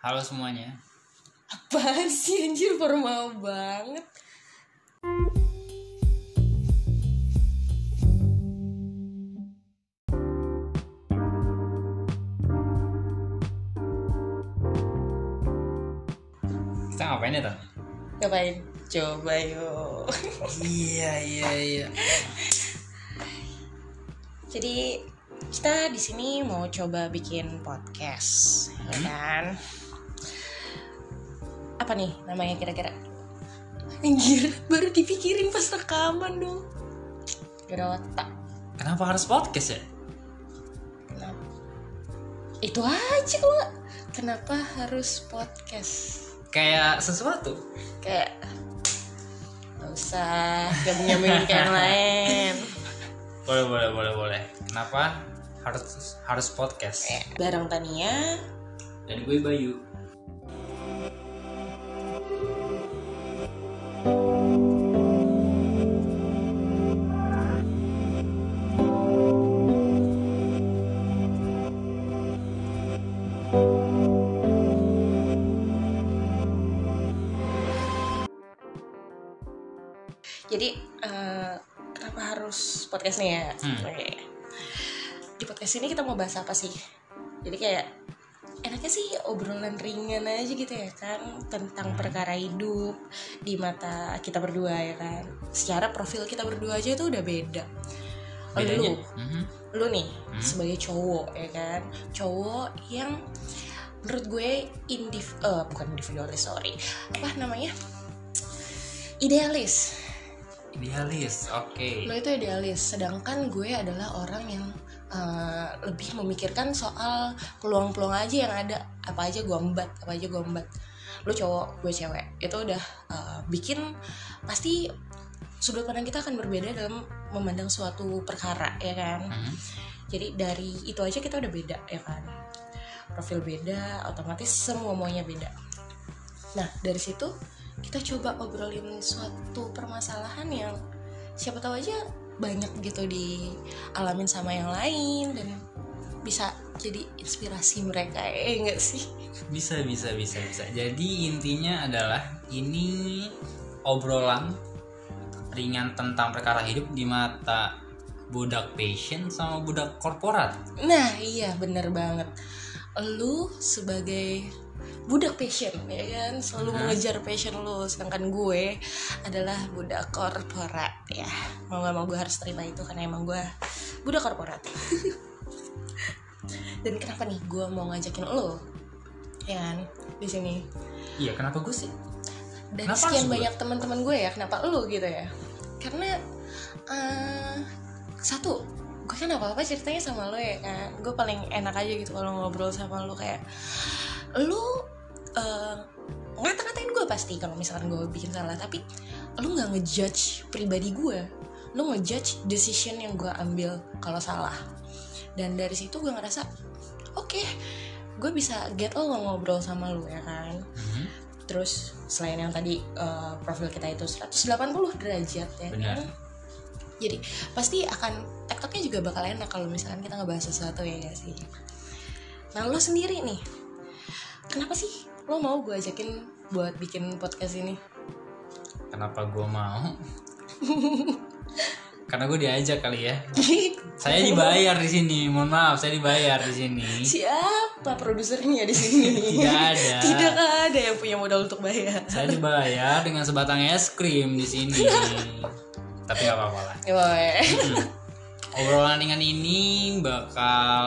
Halo semuanya. Apaan sih anjir formal banget Kita ngapain ya, Tan? Ngapain? Coba yuk iya, iya, iya. Jadi kita di sini mau coba bikin podcast ya kan Apa nih namanya kira-kira? Anjir baru dipikirin pas rekaman dong Gak ada otak Kenapa harus podcast ya? Kenapa? Itu aja kalau Kenapa harus podcast? Kayak sesuatu. Kayak Gak usah Gabung-gabungin kayak yang lain Boleh, boleh, boleh, boleh. Kenapa harus harus podcast? Bareng Tania Dan gue Bayu. Harus podcast nih ya? Hmm. Oke Di podcast ini kita mau bahas apa sih? Jadi kayak Enaknya sih obrolan ringan aja gitu ya kan Tentang perkara hidup Di mata kita berdua ya kan Secara profil kita berdua aja itu udah beda Bedanya? Lu, Mhm. lu nih Hmm. sebagai cowok ya kan Cowok yang menurut gue indiv eh, bukan individualis sorry apa namanya idealis Idealis, oke. lo itu idealis sedangkan gue adalah orang yang uh, lebih memikirkan soal peluang-peluang aja yang ada. Apa aja gue embat apa aja gue embat. Lo cowok gue cewek itu udah uh, bikin pasti sudut pandang kita akan berbeda dalam memandang suatu perkara ya kan? Mhm. jadi dari itu aja kita udah beda ya kan? Profil beda otomatis semua maunya beda. Nah dari situ kita coba obrolin suatu permasalahan yang siapa tahu aja banyak gitu dialamin sama yang lain dan bisa jadi inspirasi mereka eh enggak sih Bisa, bisa, bisa, bisa. Jadi intinya adalah ini obrolan ringan tentang perkara hidup di mata budak passion sama budak korporat. nah iya bener banget lu sebagai budak passion ya kan? Selalu Hah? mengejar passion lu sedangkan gue adalah budak korporat ya. Mau gak mau gue harus terima itu karena emang gue budak korporat. Dan kenapa nih gue mau ngajakin lo? Ya kan? Di sini. Iya, kenapa gue sih? dari Kenapa sekian banyak teman-teman gue ya kenapa lo gitu ya? Karena eh, satu gue kan apa apa ceritanya sama lo ya kan? Gue paling enak aja gitu kalau ngobrol sama lo kayak lo eh, ngata-ngatain gue pasti kalau misalkan gue bikin salah tapi lo nggak ngejudge pribadi gue lo ngejudge decision yang gue ambil kalau salah dan dari situ gue ngerasa oke gue bisa get along ngobrol sama lo ya kan Mhm. terus selain yang tadi eh, profil kita itu 180 derajat ya Benar. kan? jadi pasti akan tektoknya juga bakal enak kalau misalkan kita ngebahas sesuatu ya gak sih nah lo sendiri nih kenapa sih lo mau gue ajakin buat bikin podcast ini Kenapa gue mau? Karena gue diajak kali ya. Saya dibayar di sini. Mohon maaf, saya dibayar di sini. siapa produsernya di sini Tidak ada. tidak ada yang punya modal untuk bayar Saya dibayar dengan sebatang es krim di sini. Tapi gak apa-apa lah. Ya. Obrolan ringan ini bakal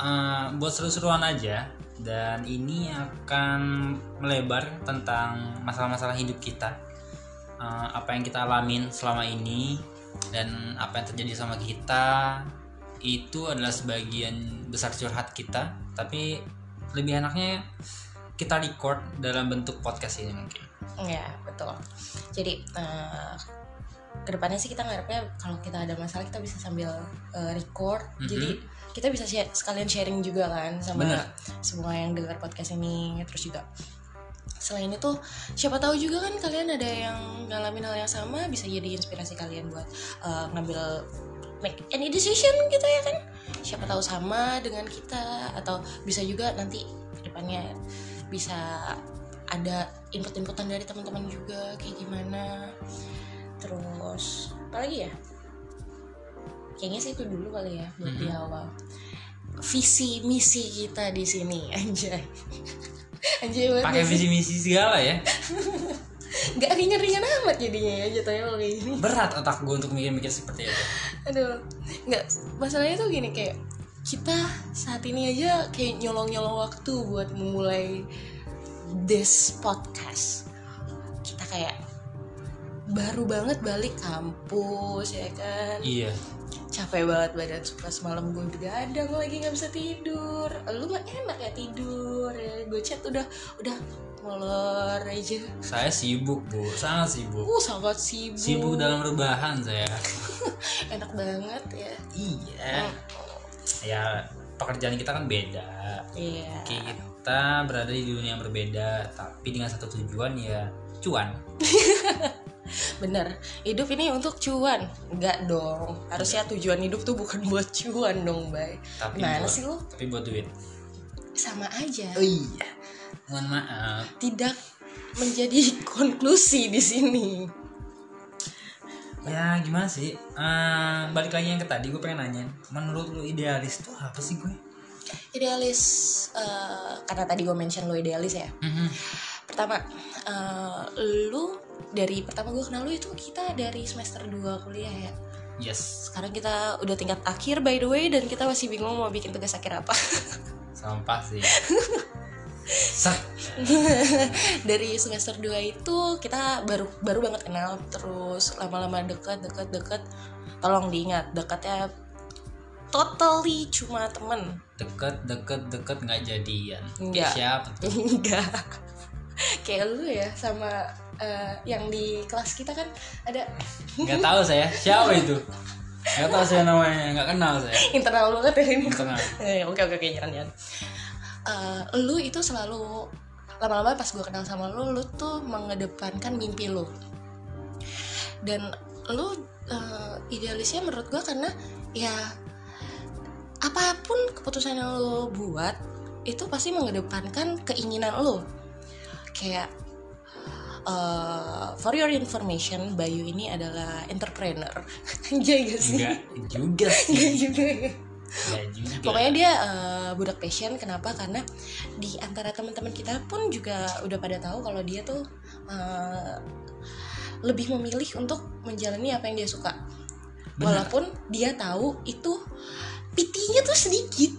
eh, buat seru-seruan aja dan ini akan melebar tentang masalah-masalah hidup kita. Eh, apa yang kita alamin selama ini dan apa yang terjadi sama kita itu adalah sebagian besar curhat kita, tapi lebih enaknya kita record dalam bentuk podcast ini mungkin. Ya betul. Jadi eh, ke depannya sih kita ngarepnya kalau kita ada masalah kita bisa sambil eh, record. Mhm. Jadi kita bisa share, sekalian sharing juga kan sama Bener. semua yang dengar podcast ini. Terus juga selain itu siapa tahu juga kan kalian ada yang ngalamin hal yang sama bisa jadi inspirasi kalian buat eh, ngambil make any decision gitu ya kan siapa tahu sama dengan kita atau bisa juga nanti ke depannya bisa ada input-inputan dari teman-teman juga kayak gimana terus apa lagi ya kayaknya sih itu dulu kali ya buat di Mhm. awal. Visi misi kita di sini anjay. Anjay banget pakai visi misi segala ya? Nggak ringan-ringan amat jadinya ya jatuhnya kalau kayak gini. Berat otak gue untuk mikir-mikir seperti itu. Aduh nggak masalahnya tuh gini kayak kita saat ini aja kayak nyolong-nyolong waktu buat memulai this podcast. Kita kayak baru banget balik kampus ya kan? Iya capek banget badan suka semalam gue begadang lagi nggak bisa tidur. Lu mah enak ya tidur? Ya gue chat udah udah molor aja. Saya sibuk bu. Sangat sibuk. Uh sangat sibuk. Sibuk dalam rebahan saya. Enak banget ya. Iya. Ya pekerjaan kita kan beda. Iya. Kita berada di dunia yang berbeda tapi dengan satu tujuan ya cuan bener. Hidup ini untuk cuan. Enggak dong. Harusnya tujuan hidup tuh bukan buat cuan dong bay. Tapi Gimana buat, sih lu? tapi buat duit. Sama aja. Oh iya. Mohon maaf. Tidak menjadi konklusi di sini. Ya gimana sih? Eh, balik lagi yang ke tadi gue pengen nanya. Menurut lu idealis tuh apa sih gue idealis eh, karena tadi gue mention lo idealis ya. Mhm. Pertama eh, lu dari pertama gue kenal lu itu kita dari semester 2 kuliah ya? Yes. Sekarang kita udah tingkat akhir by the way dan kita masih bingung mau bikin tugas akhir apa. Sampah sih. Dari semester 2 itu kita baru baru banget kenal terus lama-lama deket deket deket. Tolong diingat dekatnya totally cuma temen. Deket deket deket nggak jadian. Nggak. siapa tuh? Enggak kayak lu ya sama eh, yang di kelas kita kan ada. Nggak tahu saya siapa itu? Nggak tahu saya namanya nggak kenal saya. Internal banget ya ini. Internal. Eh, oke oke oke jangan jangan Eh, lu itu selalu lama-lama pas gue kenal sama lu lu tuh mengedepankan mimpi lu. Dan lu eh, idealisnya menurut gue karena ya apa pun keputusan yang lu buat itu pasti mengedepankan keinginan lu kayak eh, for your information Bayu ini adalah entrepreneur. Anjay gak sih? Enggak juga sih. Nggak juga ya? Enggak juga. Pokoknya dia eh, budak passion. Kenapa? Karena di antara teman-teman kita pun juga udah pada tahu kalau dia tuh eh, lebih memilih untuk menjalani apa yang dia suka. Benar. walaupun dia tahu itu pitinya tuh sedikit.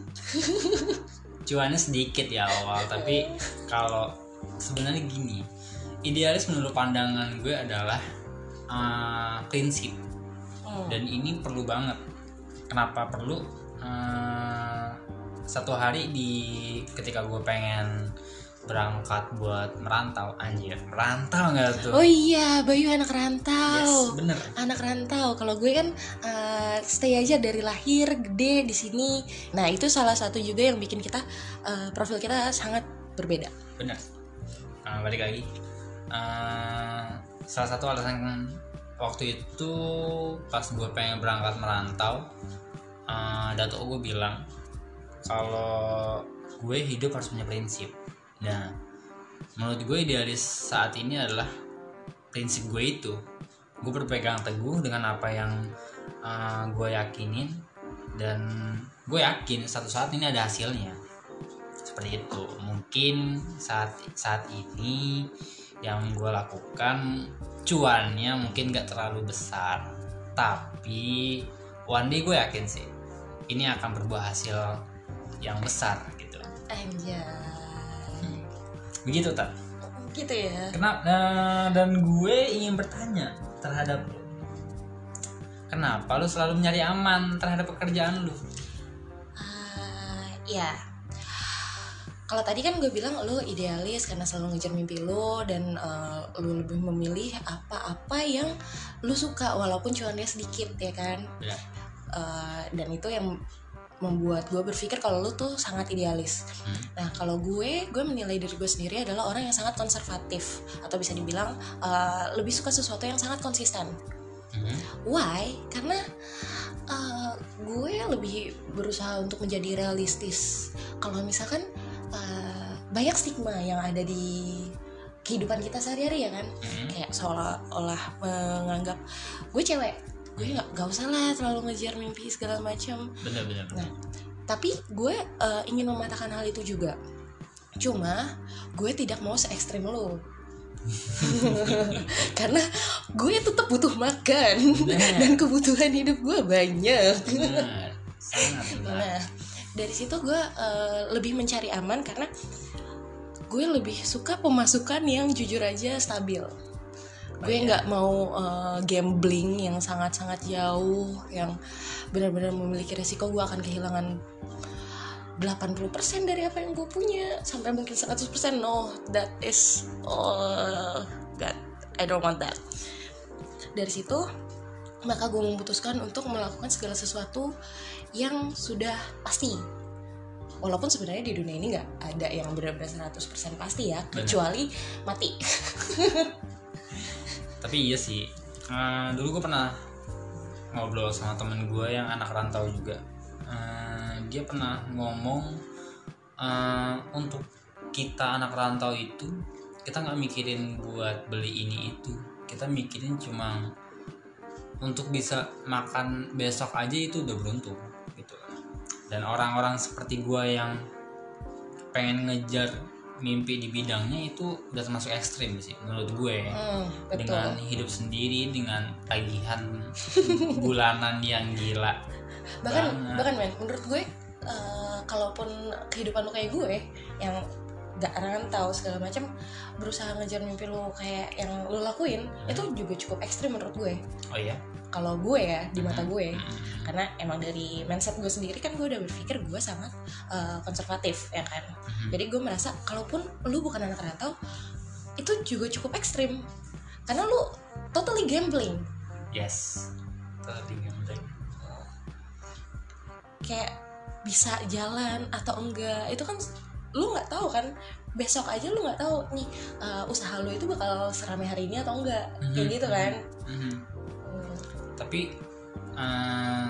Cuannya sedikit ya awal tapi kalau sebenarnya gini idealis menurut pandangan gue adalah uh, prinsip. Hmm. dan ini perlu banget. Kenapa perlu? Uh, satu hari di ketika gue pengen berangkat buat merantau anjir merantau nggak tuh? Oh iya Bayu anak yes rantau bener. Anak rantau. Kalau gue kan eh, stay aja dari lahir gede di sini. Nah itu salah satu juga yang bikin kita eh, profil kita sangat berbeda. Bener Nah, balik lagi. Eh, salah satu alasan waktu itu pas gue pengen berangkat merantau uh, datuk gue bilang kalau gue hidup harus punya prinsip. Nah menurut gue idealis saat ini adalah prinsip gue itu. Gue berpegang teguh dengan apa yang uh, gue yakinin dan gue yakin satu saat ini ada hasilnya seperti itu. Mungkin saat saat ini yang gue lakukan cuannya mungkin gak terlalu besar. Tapi one day gue yakin sih ini akan berbuah hasil yang besar gitu. Anjay. Begitu tak gitu ya. Kenapa nah, dan gue ingin bertanya terhadap lu kenapa lu selalu mencari aman terhadap pekerjaan lu Ah, ya kalau tadi kan gue bilang lo idealis karena selalu ngejar mimpi lo dan eh, lo lebih memilih apa-apa yang lo suka walaupun cuannya sedikit ya kan ya Eh, dan itu yang membuat gue berpikir kalau lo tuh sangat idealis Hmm. nah kalau gue gue menilai diri gue sendiri adalah orang yang sangat konservatif atau bisa dibilang eh, lebih suka sesuatu yang sangat konsisten Mhm. Why? Karena uh, gue lebih berusaha untuk menjadi realistis. Kalau misalkan uh, banyak stigma yang ada di kehidupan kita sehari-hari ya kan? Hmm. kayak seolah-olah menganggap gue cewek gue nggak nggak usah lah terlalu ngejar mimpi segala macam bener-bener Nah. tapi gue eh, ingin mematahkan hal itu juga. Cuma gue tidak mau se ekstrim lo karena gue tetap butuh makan. Dan kebutuhan hidup gue banyak. Bener sangat benar nah dari situ gue eh, lebih mencari aman karena gue lebih suka pemasukan yang jujur aja stabil. Gue Baik. nggak mau eh, gambling yang sangat-sangat jauh yang benar-benar memiliki resiko gue akan kehilangan 80% dari apa yang gue punya sampai mungkin 100% no that is oh god I don't want that. Dari situ maka gue memutuskan untuk melakukan segala sesuatu yang sudah pasti walaupun sebenarnya di dunia ini nggak ada yang benar-benar 100% pasti ya kecuali mati. Tapi iya sih. Eh, dulu gue pernah ngobrol sama temen gue yang anak rantau juga. Eh, dia pernah ngomong eh, untuk kita anak rantau itu kita nggak mikirin buat beli ini itu. Kita mikirin cuma untuk bisa makan besok aja itu udah beruntung dan orang-orang seperti gue yang pengen ngejar mimpi di bidangnya itu udah termasuk ekstrim sih menurut gue. Hmm, betul. Dengan hidup sendiri dengan tagihan bulanan yang gila. Bahkan banget. bahkan men menurut gue eh, kalaupun kehidupan lu kayak gue yang gak rantau segala macam berusaha ngejar mimpi lu kayak yang lu lakuin Hmm. itu juga cukup ekstrim menurut gue. Oh iya? Kalau gue ya di mata gue. Mm-mm. karena emang dari mindset gue sendiri kan gue udah berpikir gue sangat eh, konservatif ya kan? Mhm. jadi gue merasa kalaupun lu bukan anak rantau itu juga cukup ekstrim. Karena lu totally gambling. Yes. Tadi gambling. Kayak bisa jalan atau enggak itu kan lu nggak tahu kan? Besok aja lu nggak tahu nih uh, usaha lu itu bakal seramai hari ini atau enggak kayak Mhm. gitu kan? Mhm. Hmm, tapi eh,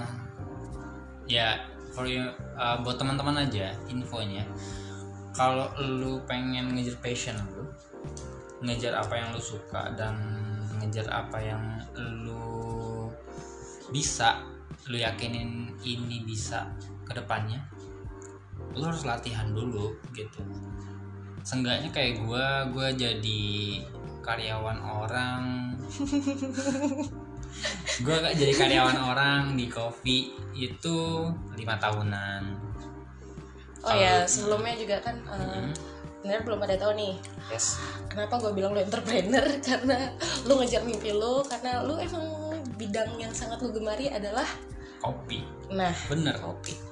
ya for you eh, buat teman-teman aja infonya. Kalau lu pengen ngejar passion lu ngejar apa yang lu suka dan ngejar apa yang lu bisa lu yakinin ini bisa ke depannya lu harus latihan dulu gitu. Seenggaknya kayak gua gua jadi karyawan orang. Gue gak jadi karyawan orang di kopi itu lima tahunan. Oh ya sebelumnya juga kan uh, Mm, bener belum pada tahu nih. Yes. Kenapa gue bilang lu entrepreneur? Karena lu ngejar mimpi lu karena lu emang bidang yang sangat lu gemari adalah kopi. Nah. Bener kopi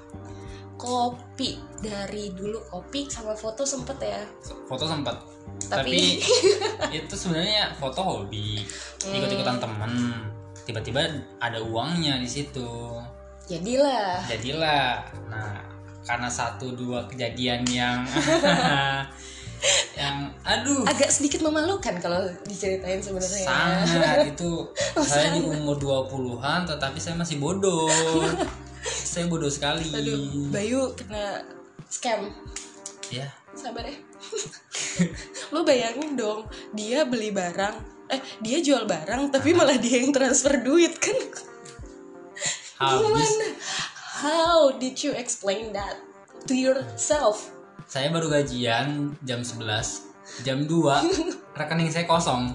kopi. Dari dulu kopi sama foto sempet ya. Foto sempat tapi, tapi itu sebenarnya foto hobi. Ikut-ikutan temen. Tiba-tiba ada uangnya di situ. Jadilah. Jadilah. Nah karena satu dua kejadian yang yang aduh. Agak sedikit memalukan kalau diceritain sebenarnya. Ya. sangat. Itu saya di umur 20-an tetapi saya masih bodoh saya bodoh sekali Aduh, Bayu kena scam. ya Sabar ya. Lu bayangin dong, dia beli barang, eh dia jual barang tapi malah dia yang transfer duit kan? habis Gimana? How did you explain that to yourself? saya baru gajian jam 11 jam 2 rekening saya kosong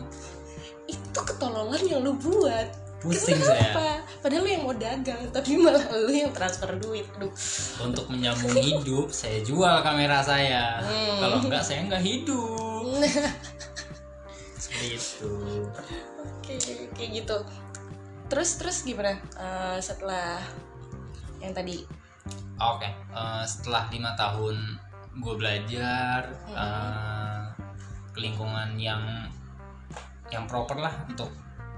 Itu ketololan yang lu buat. Pusing saya Kenapa? Padahal lu yang mau dagang, tapi malah lu yang transfer duit. Aduh. untuk menyambung hidup saya jual kamera saya Hmm. kalau enggak saya enggak hidup seperti itu Oke, kayak gitu. Terus terus gimana Eh, setelah yang tadi? Oke, eh, setelah lima tahun gue belajar Hmm. ke lingkungan yang yang proper lah untuk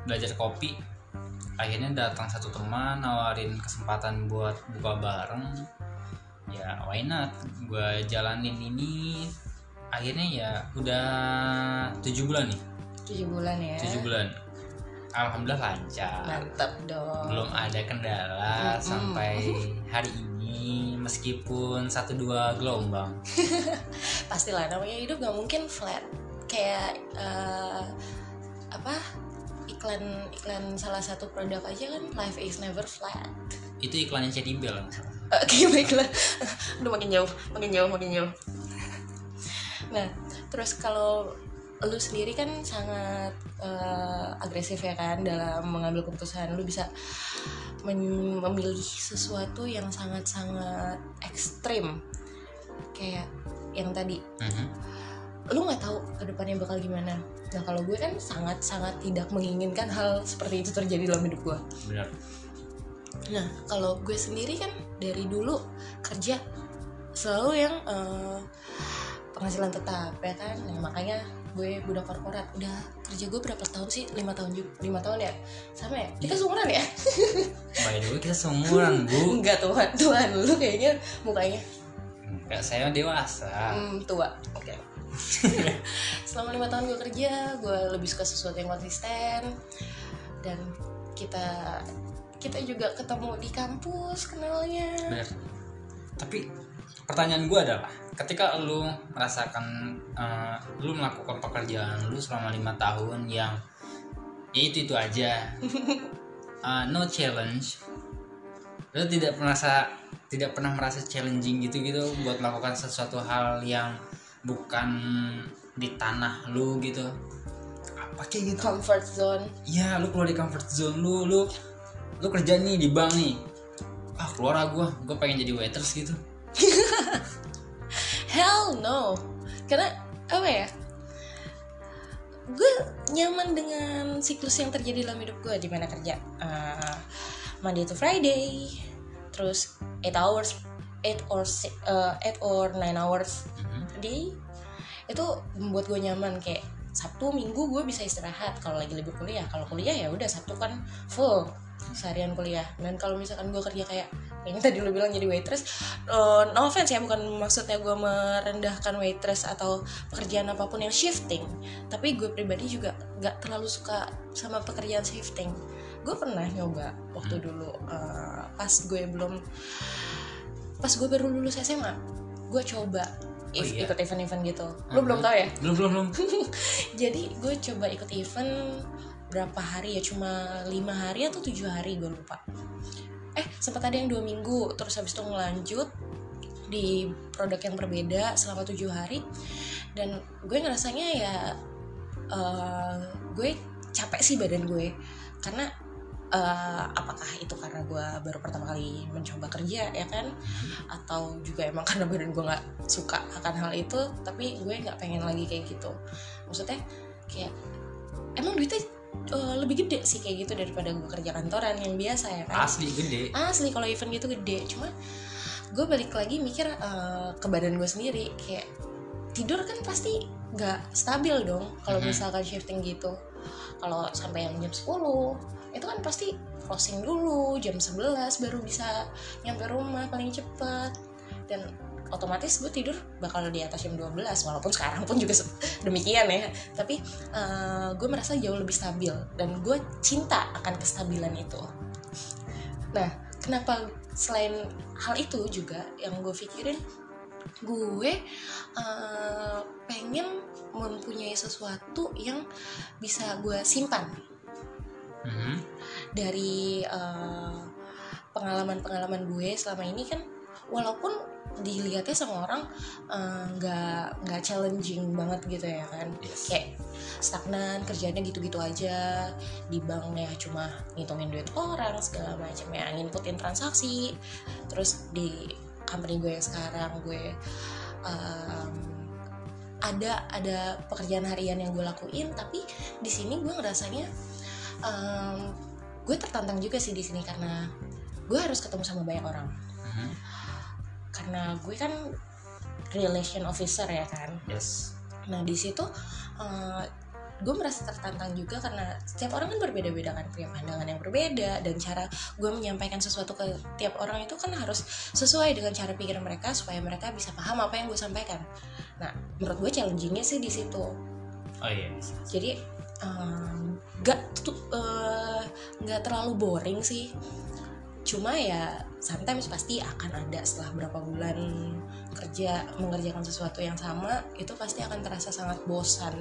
belajar kopi. Akhirnya datang satu teman nawarin kesempatan buat buka bareng. Ya, why not? Gue jalanin ini. Akhirnya ya udah tujuh bulan nih, tujuh bulan ya. tujuh bulan. Alhamdulillah lancar Mantap dong. belum ada kendala Mm-mm. sampai hari ini meskipun satu dua gelombang pastilah namanya hidup nggak mungkin flat kayak uh, apa iklan iklan salah satu produk aja kan life is never flat. Itu iklannya Cedi Bell oke baiklah udah makin jauh makin jauh makin jauh. Nah terus kalau lu sendiri kan sangat uh, agresif ya kan dalam mengambil keputusan. Lu bisa memilih sesuatu yang sangat-sangat ekstrim. Kayak yang tadi. Mhm. Lu nggak tahu ke depannya bakal gimana nah kalau gue kan sangat-sangat tidak menginginkan hal seperti itu terjadi dalam hidup gue benar Nah, kalau gue sendiri kan dari dulu kerja selalu yang eh, penghasilan tetap ya kan. Nah, makanya gue budak korporat. Udah kerja gue berapa tahun sih? lima tahun juga. lima tahun ya? Sama ya? Kita seumuran ya? by the way kita seumuran bu Enggak Tuhan, Tuhan lu kayaknya mukanya Enggak, saya dewasa hmm, tua. Oke. Selama lima tahun gue kerja, gue lebih suka sesuatu yang konsisten dan kita kita juga ketemu di kampus kenalnya. benar tapi pertanyaan gue adalah ketika lu merasakan eh, lu melakukan pekerjaan lu selama lima tahun yang ya itu itu aja eh, no challenge lu tidak merasa tidak pernah merasa challenging gitu gitu buat melakukan sesuatu hal yang bukan di tanah lu gitu apa kayak gitu Comfort zone. Iya, lu keluar di comfort zone lu, lu lu kerja nih di bank nih. Ah, keluar ah gua, gua pengen jadi waiters gitu. Hell no. Karena apa ya? Gue nyaman dengan siklus yang terjadi dalam hidup gue di mana kerja. Eh, Monday to Friday, terus 8 hours, 8 or si- eh, 8 or 9 hours Mhm. a day. Itu membuat gue nyaman kayak Sabtu Minggu gue bisa istirahat kalau lagi libur kuliah. Kalau kuliah ya udah Sabtu kan full seharian kuliah. Dan kalau misalkan gue kerja kayak yang tadi lu bilang jadi waitress, uh, no offense ya bukan maksudnya gue merendahkan waitress atau pekerjaan apa pun yang shifting tapi gue pribadi juga nggak terlalu suka sama pekerjaan shifting gue pernah nyoba waktu dulu uh, pas gue belum pas gue baru lulus SMA gue coba Oh iya? ikut event-event gitu. Lu Mhm. belum tahu ya? Belum belum belum. jadi gue coba ikut event berapa hari ya? Cuma lima hari atau tujuh hari gue lupa. Eh sempat ada yang dua minggu. Terus habis itu ngelanjut di produk yang berbeda selama tujuh hari. Dan gue ngerasanya ya eh, gue capek sih badan gue. Karena eh, apakah itu karena gue baru pertama kali mencoba kerja ya kan? Atau juga emang karena badan gue nggak suka akan hal itu tapi gue nggak pengen lagi kayak gitu. Maksudnya kayak emang duitnya eh, lebih gede sih kayak gitu daripada gue kerja kantoran yang biasa ya kan? Asli gede. asli kalau event gitu gede. Cuma gue balik lagi mikir eh, ke badan gue sendiri. Kayak tidur kan pasti nggak stabil dong kalau Mhm. misalkan shifting gitu. Kalau sampai yang jam 10 itu kan pasti closing dulu jam 11 baru bisa nyampe rumah paling cepat. Dan otomatis gue tidur bakal di atas jam 12 walaupun sekarang pun juga demikian ya. Tapi eh, gue merasa jauh lebih stabil dan gue cinta akan kestabilan itu. Nah kenapa selain hal itu juga yang gue pikirin gue eh, pengen mempunyai sesuatu yang bisa gue simpan Mhm. dari eh, pengalaman-pengalaman gue selama ini kan walaupun dilihatnya sama orang eh, nggak nggak challenging banget gitu ya kan. Yes. kayak stagnan kerjanya gitu-gitu aja. Di bank ya cuma ngitungin duit orang segala macam ya. Nginputin transaksi. Terus di company gue yang sekarang gue em, ada ada pekerjaan harian yang gue lakuin. Tapi di sini gue ngerasanya em, gue tertantang juga sih di sini karena gue harus ketemu sama banyak orang Mhm. karena gue kan relation officer ya kan Yes. Nah di situ eh, gue merasa tertantang juga karena setiap orang kan berbeda-beda kan punya pandangan yang berbeda dan cara gue menyampaikan sesuatu ke tiap orang itu kan harus sesuai dengan cara pikir mereka supaya mereka bisa paham apa yang gue sampaikan. Nah menurut gue challengingnya sih di situ. Oh iya. Jadi nggak tuh eh, nggak terlalu boring sih. cuma ya sometimes pasti akan ada setelah berapa bulan kerja mengerjakan sesuatu yang sama itu pasti akan terasa sangat bosan.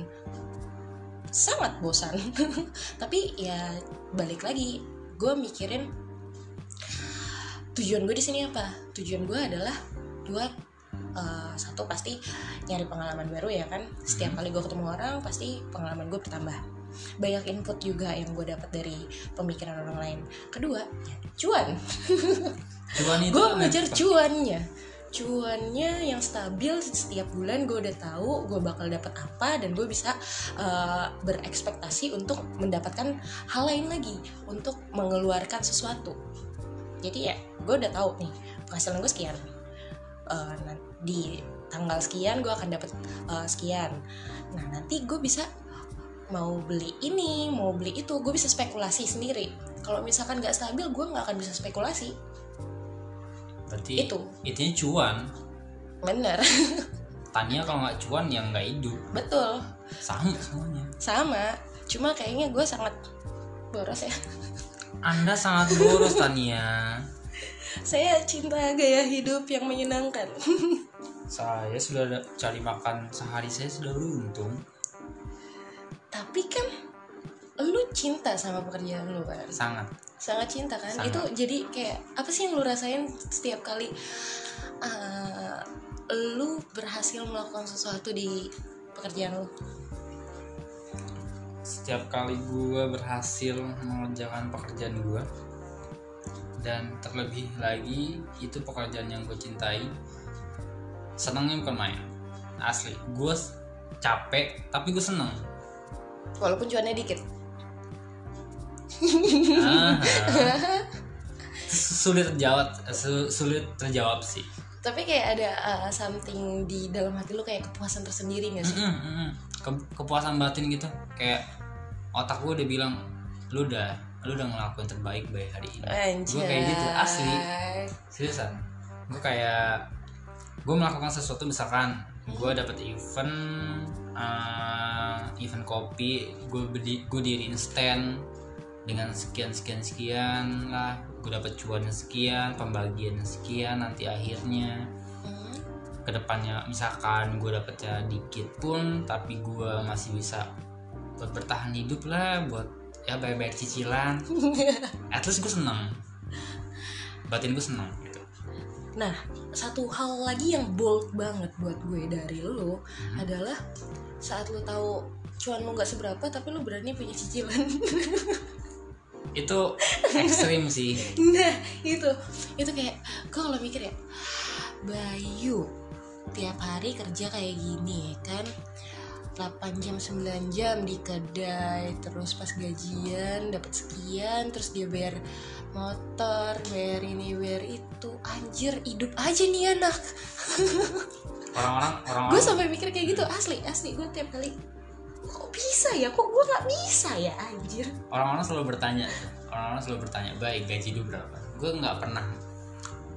Sangat bosan. Tapi ya balik lagi gue mikirin tujuan gue di sini apa? Tujuan gue adalah buat uh, satu pasti nyari pengalaman baru ya kan. Setiap kali gue ketemu orang pasti pengalaman gue bertambah. Banyak input juga yang gue dapat dari pemikiran orang lain. Kedua ya, cuan. Cuan itu gue ngejar cuannya. Cuannya yang stabil setiap bulan gue udah tahu gue bakal dapat apa dan gue bisa uh, berekspektasi untuk mendapatkan hal lain lagi untuk mengeluarkan sesuatu. Jadi ya gue udah tahu nih penghasilan gue sekian Uh, nah, di tanggal sekian gue akan dapat uh, sekian. Nah nanti gue bisa mau beli ini mau beli itu gue bisa spekulasi sendiri. Kalau misalkan nggak stabil gue nggak akan bisa spekulasi. Berarti itu. itunya cuan. Bener. Tania kalau nggak cuan ya nggak hidup. Betul. Sama semuanya. Sama. Cuma kayaknya gue sangat boros ya. Anda sangat boros Tania saya cinta gaya hidup yang menyenangkan. Saya sudah cari makan sehari saya sudah beruntung. Tapi kan lu cinta sama pekerjaan lu kan? Sangat. Sangat cinta kan? Sangat. itu jadi kayak apa sih yang lu rasain setiap kali uh, lu berhasil melakukan sesuatu di pekerjaan lu? Setiap kali gue berhasil mengerjakan pekerjaan gue dan terlebih lagi itu pekerjaan yang gue cintai. Senangnya bukan main. Asli. Gue capek tapi gue seneng. Walaupun cuannya dikit. Ah, sulit terjawab su- sulit terjawab sih. Tapi kayak ada uh, something di dalam hati lu kayak kepuasan tersendiri gak sih? Mm-mm, mm-mm. Ke- kepuasan batin gitu. Kayak otak gue udah bilang lu udah lu udah ngelakuin terbaik baik hari ini Anjay. gue kayak gitu asli seriusan gue kayak gue melakukan sesuatu misalkan gue dapet event uh, event kopi gue bedi gue diriin stand dengan sekian sekian sekian lah gue dapet cuannya sekian pembagian sekian nanti akhirnya Hmm. ke depannya misalkan gue dapetnya dikit pun tapi gue masih bisa buat bertahan hidup lah buat ya bayar-bayar cicilan. At least gue seneng. Batin gue seneng gitu. Nah, satu hal lagi yang bold banget buat gue dari lo adalah saat lo tahu cuan lo nggak seberapa tapi lo berani punya cicilan. itu ekstrim sih. Nah, itu. Itu kayak gue kalau mikir ya, Bayu tiap hari kerja kayak gini ya kan 8 jam 9 jam di kedai terus pas gajian dapat sekian terus dia bayar motor bayar ini bayar itu. Anjir hidup aja nih anak. Orang-orang gue orang-orang sampai mikir kayak gitu asli asli gue tiap kali kok bisa ya? Kok gue nggak bisa ya? Anjir. Orang-orang selalu bertanya orang-orang selalu bertanya baik gaji lu berapa? Gue nggak pernah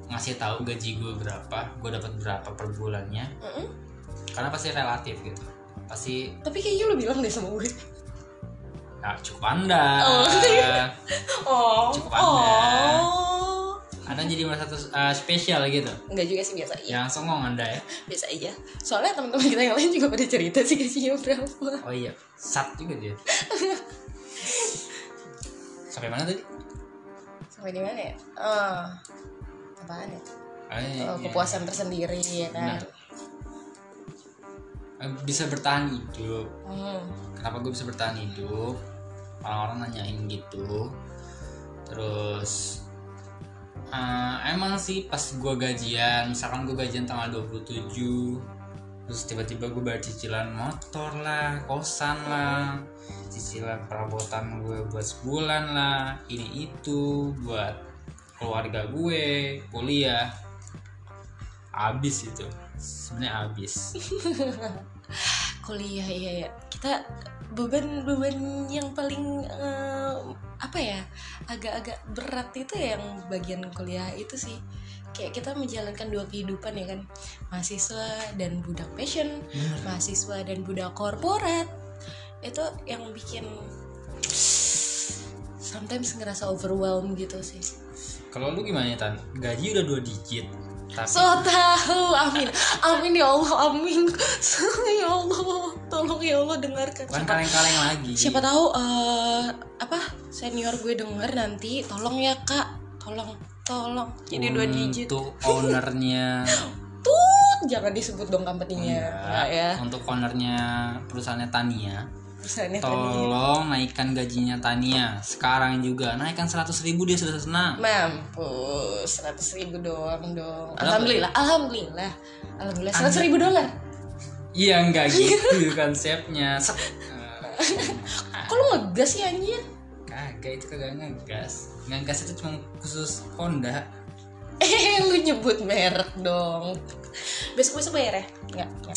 ngasih tahu gaji gue berapa gue dapat berapa per bulannya. Mm-mm. karena pasti relatif gitu pasti. Tapi kayaknya lo bilang deh sama gue. Ya cukup anda. Oh. oh Cukup Anda. oh. Anda jadi merasa uh, spesial gitu? Enggak juga sih biasa aja. Yang songong anda ya? Biasa aja. Soalnya teman-teman kita yang lain juga pada cerita sih gajinya berapa. Oh iya sat juga dia. Sampai mana tadi? Sampai di mana ya? Ah apaan ya? Oh, iya, Oh, iya. kepuasan tersendiri ya kan? Benar. Bisa bertahan hidup. Hmm. kenapa gue bisa bertahan hidup? Orang-orang nanyain gitu. Terus eh, emang sih pas gue gajian misalkan gue gajian tanggal 27 terus tiba-tiba gue bayar cicilan motor lah kosan lah cicilan perabotan gue buat sebulan lah ini itu buat keluarga gue kuliah. Habis itu. Sebenarnya habis kuliah ya ya kita beban beban yang paling eh, apa ya agak-agak berat itu yang bagian kuliah itu sih. Kayak kita menjalankan dua kehidupan ya kan. Mahasiswa dan budak passion mahasiswa dan budak korporat. Itu yang bikin sometimes ngerasa overwhelmed gitu sih. Kalau lu gimana tan? Gaji udah dua digit tapi So tahu, amin, amin ya Allah, amin, ya Allah, tolong ya Allah dengarkan. bukan kaleng-kaleng lagi siapa tahu eh, apa senior gue denger nanti, tolong ya kak, tolong, tolong. Jadi dua digit. untuk ownernya Tut, jangan disebut dong company-nya, Enggak. ya. untuk ownernya perusahaannya Tania Tadi. tolong naikkan gajinya Tania sekarang juga naikkan 100 ribu dia sudah senang Mampus, seratus ribu doang dong. Alhamdulillah, alhamdulillah, alhamdulillah seratus ribu dolar. iya enggak gitu konsepnya lu ngegas sih anjir? kagak itu kagak ngegas ngegas itu cuma khusus Honda Eh, lu nyebut merek dong. Besok besok bayar ya? Enggak, enggak.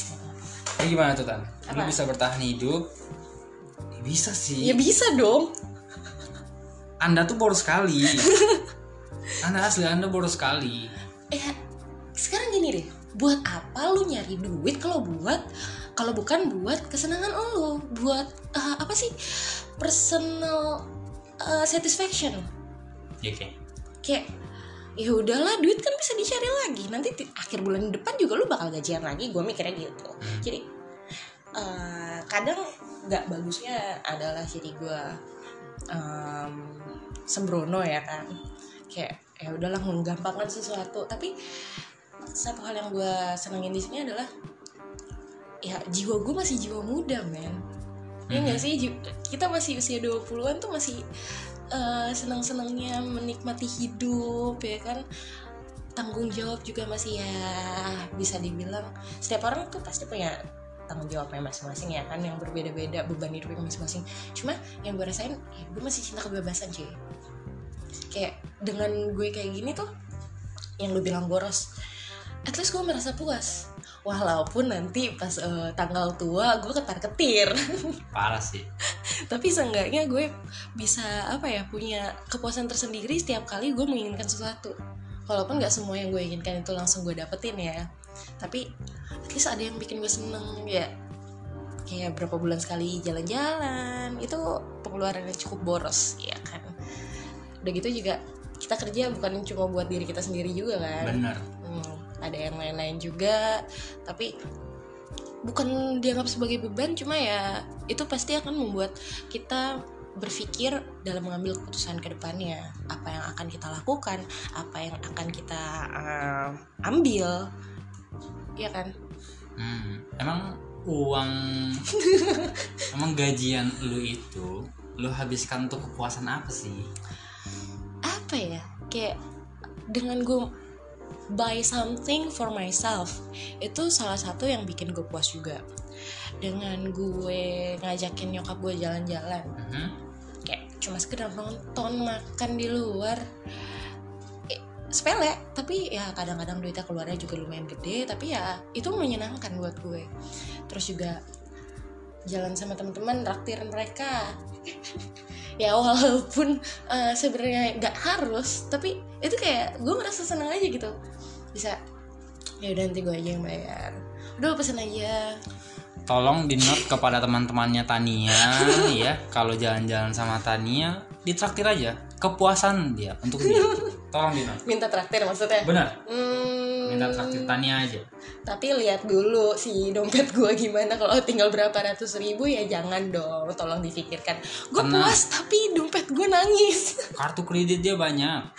Ini gimana tuh Tan? Lu Apa? bisa bertahan hidup? Ya, bisa sih. Ya bisa dong. Anda tuh boros sekali. anda asli Anda boros sekali. Eh, sekarang gini deh. Buat apa lu nyari duit kalau buat kalau bukan buat kesenangan lu, buat eh, apa sih? Personal eh, satisfaction. Ya oke. Kayak ya udahlah duit kan bisa dicari lagi nanti di akhir bulan depan juga lu bakal gajian lagi gue mikirnya gitu jadi eh, kadang nggak bagusnya adalah jadi gue em, sembrono ya kan. Kayak ya udahlah menggampangkan sesuatu. Tapi satu hal yang gue senengin di sini adalah ya jiwa gue masih jiwa muda men. Ya nggak sih? Ji- kita masih usia 20-an tuh masih eh, senang-senangnya menikmati hidup ya kan. Tanggung jawab juga masih ya bisa dibilang setiap orang tuh pasti punya tanggung jawabnya masing-masing ya kan yang berbeda-beda beban hidupnya masing-masing. Cuma yang gue rasain ya gue masih cinta kebebasan cuy. Kayak dengan gue kayak gini tuh yang lu bilang boros at least gue merasa puas. Walaupun nanti pas eh, tanggal tua gue ketar ketir Parah sih. tapi seenggaknya gue bisa apa ya punya kepuasan tersendiri setiap kali gue menginginkan sesuatu. Walaupun nggak semua yang gue inginkan itu langsung gue dapetin ya. Tapi least ada yang bikin gue seneng ya kayak berapa bulan sekali jalan-jalan itu pengeluarannya cukup boros ya kan. Udah gitu juga kita kerja bukan cuma buat diri kita sendiri juga kan. Bener. Hmm, ada yang lain-lain juga tapi bukan dianggap sebagai beban cuma ya itu pasti akan membuat kita berpikir dalam mengambil keputusan ke depannya. Apa yang akan kita lakukan apa yang akan kita eh, ambil ya kan Hmm. Emang uang, emang gajian lu itu lu habiskan untuk kepuasan apa sih? apa ya kayak dengan gue buy something for myself itu salah satu yang bikin gue puas juga dengan gue ngajakin nyokap gue jalan-jalan Mhm. kayak cuma sekedar nonton makan di luar sepele tapi ya kadang-kadang duitnya keluarnya juga lumayan gede tapi ya itu menyenangkan buat gue. Terus juga jalan sama teman-teman raktir mereka. Ya walaupun eh, sebenarnya nggak harus tapi itu kayak gue merasa senang aja gitu. Bisa ya udah nanti gue aja yang bayar. Udah pesen aja. Tolong di note kepada teman-temannya Tania ya, kalau jalan-jalan sama Tania ditraktir aja kepuasan dia untuk dia. Tolong di note. minta traktir maksudnya Benar. hmm, Minta traktir Tania aja. tapi lihat dulu si dompet gue gimana kalau tinggal berapa ratus ribu ya jangan dong tolong dipikirkan gue Tenang. puas tapi dompet gue nangis Kartu kredit dia banyak.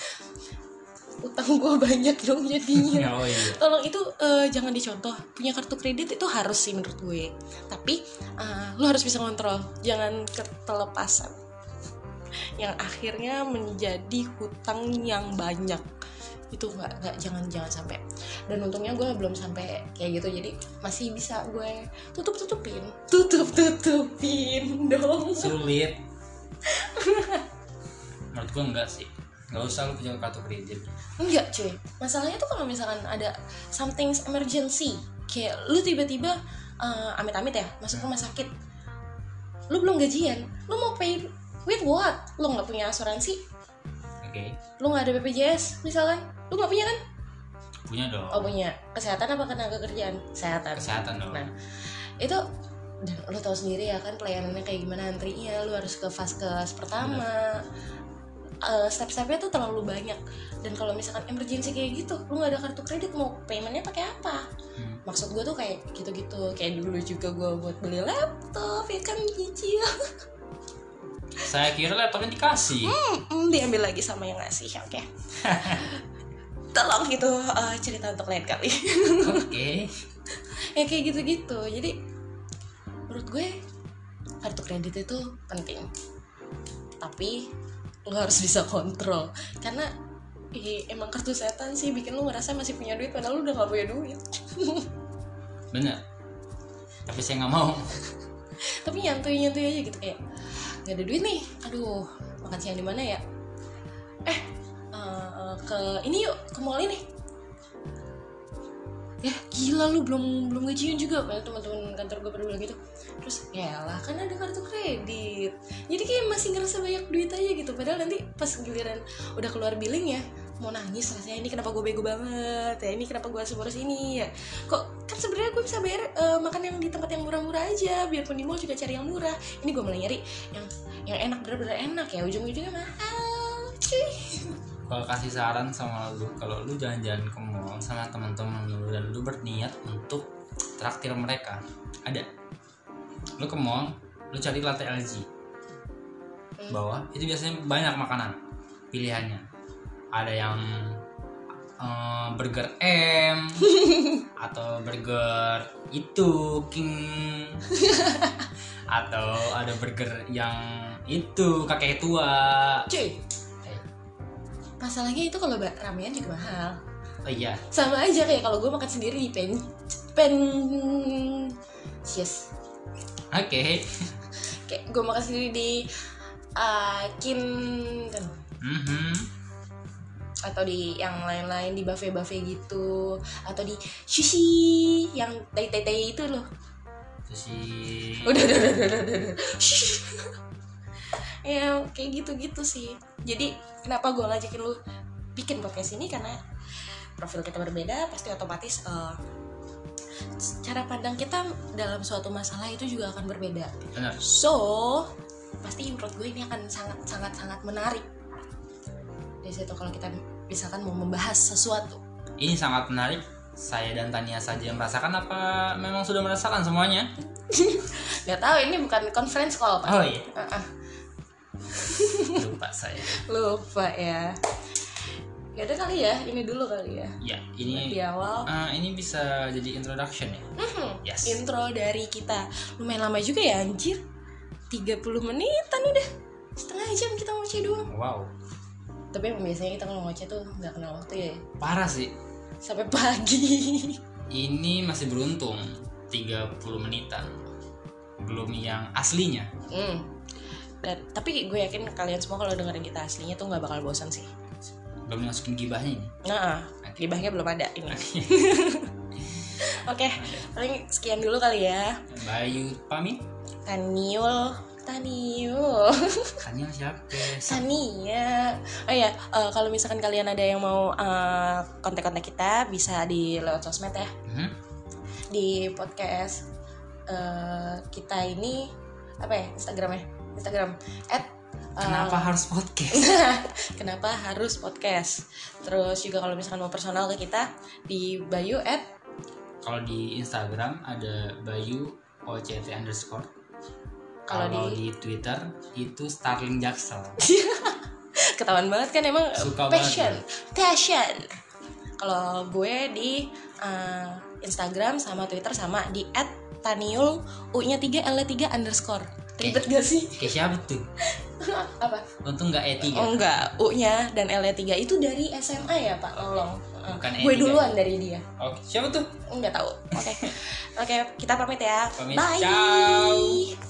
utang gue banyak dong jadinya oh iya. tolong itu eh, jangan dicontoh punya kartu kredit itu harus sih menurut gue tapi eh, lu harus bisa ngontrol jangan ketelepasan yang akhirnya menjadi hutang yang banyak itu nggak nggak jangan jangan sampai dan untungnya gue belum sampai kayak gitu jadi masih bisa gue tutup tutupin tutup tutupin dong Sulit. Menurut gua enggak sih. Enggak usah lu punya kartu kredit. Enggak cuy Masalahnya tuh kalau misalkan ada something emergency Kayak lu tiba-tiba eh, Amit-amit ya Masuk rumah sakit Lu belum gajian Lu mau pay with what? Lu nggak punya asuransi Oke. Lu nggak ada BPJS misalkan Lu nggak punya kan? Punya dong. Oh punya Kesehatan apa tenaga kerjaan? Kesehatan Kesehatan dong. Nah itu dan lu tahu sendiri ya kan pelayanannya kayak gimana antrinya lu harus ke vaskes pertama eh, step-stepnya tuh terlalu banyak dan kalau misalkan emergency kayak gitu lu nggak ada kartu kredit mau paymentnya pakai apa Hmm. maksud gue tuh kayak gitu-gitu kayak dulu juga gue buat beli laptop ya kan cicil Saya kira laptopnya dikasih. Hmm, diambil lagi sama yang ngasih oke tolong gitu eh, cerita untuk lain kali Oke. ya kayak gitu-gitu jadi menurut gue kartu kredit itu penting tapi lo harus bisa kontrol karena eh, emang kartu setan sih bikin lo ngerasa masih punya duit padahal lo udah gak punya duit Bener. Tapi saya nggak mau. tapi nyantuy aja gitu kayak nggak ada duit nih. Aduh makan siang di mana ya? Eh eh, ke ini yuk ke mall ini. Ya gila lu belum belum gajian juga. Banyak teman-teman kantor gue pada bilang gitu. Terus ya lah kan ada kartu kredit. Jadi kayak masih ngerasa banyak duit aja gitu. Padahal nanti pas giliran udah keluar billing ya mau nangis rasanya ini kenapa gue bego banget ya ini kenapa gue seboros ini ya kok kan sebenarnya gue bisa bayar eh, makan yang di tempat yang murah-murah aja biarpun di mall juga cari yang murah ini gue mulai nyari yang yang enak bener-bener enak ya ujung-ujungnya mahal cuy Kalau kasih saran sama lu, kalau lu jalan-jalan ke mall sama teman-teman lu dan lu berniat untuk traktir mereka, ada. Lu ke mall, lu cari latte LG. Bawah itu biasanya banyak makanan pilihannya. Ada yang eh, burger M atau burger itu King. Atau ada burger yang itu kakek tua. cuy. Masalahnya itu kalau ramean juga mahal. Oh iya, sama aja kayak kalau gue makan sendiri di pen. Pen. Yes oke. kayak gue makan sendiri di uh, kin Mhm. Atau di yang lain-lain di buffet buffet gitu atau di sushi yang tai tai itu loh. Si udah udah udah udah udah, udah. Ya kayak gitu gitu sih. Jadi kenapa gue ngajakin lu bikin podcast ini? Karena profil kita berbeda pasti otomatis eh, cara pandang kita dalam suatu masalah itu juga akan berbeda. Benar. so pasti menurut gue ini akan sangat sangat sangat menarik dari situ kalau kita misalkan mau membahas sesuatu Ini sangat menarik. Saya dan Tania saja yang merasakan apa memang sudah merasakan semuanya? nggak tahu ini bukan conference call pak Oh iya, Ah, ah. lupa saya. lupa ya ya udah kali ya ini dulu kali ya Ya, di ini awal ah, ini bisa jadi introduction ya. Mhm. Yes. intro dari kita lumayan lama juga ya anjir 30 menitan udah setengah jam kita ngoceh doang Wow, tapi biasanya kita kalau ngoceh tuh nggak kenal waktu ya parah sih. sampai pagi Ini masih beruntung 30 menitan. Belum yang aslinya. hmm. Dan, tapi gue yakin kalian semua kalau dengerin kita aslinya tuh nggak bakal bosan sih Belum masukin gibahnya ini. nah gibahnya belum ada ini oke paling sekian dulu kali ya Bayu pamit. Taniul Taniul Tania siapa? Tania oh ya eh, kalau misalkan kalian ada yang mau eh, kontak-kontak kita bisa di lewat sosmed ya Mhm. di podcast eh, kita ini apa ya Instagramnya Instagram at Kenapa harus podcast? kenapa harus podcast terus juga kalau misalkan mau personal ke kita di Bayu at Kalau di Instagram ada Bayu OCT underscore. Kalau di- di... Twitter itu Starling Jaksel. ketahuan banget kan emang Suka passion passion. Kalau gue di eh, Instagram sama Twitter sama di @taniul u-nya 3 l 3 underscore. Ribet gak sih? Kayak siapa tuh? apa? Untung nggak E3. oh enggak u-nya dan l 3 itu dari SMA ya Pak? Lolong Eh, Bukan gue E3. duluan dari dia. Oke, siapa tuh? nggak tahu. Oke. Oke kita pamit ya. Pamit, bye. Ciao.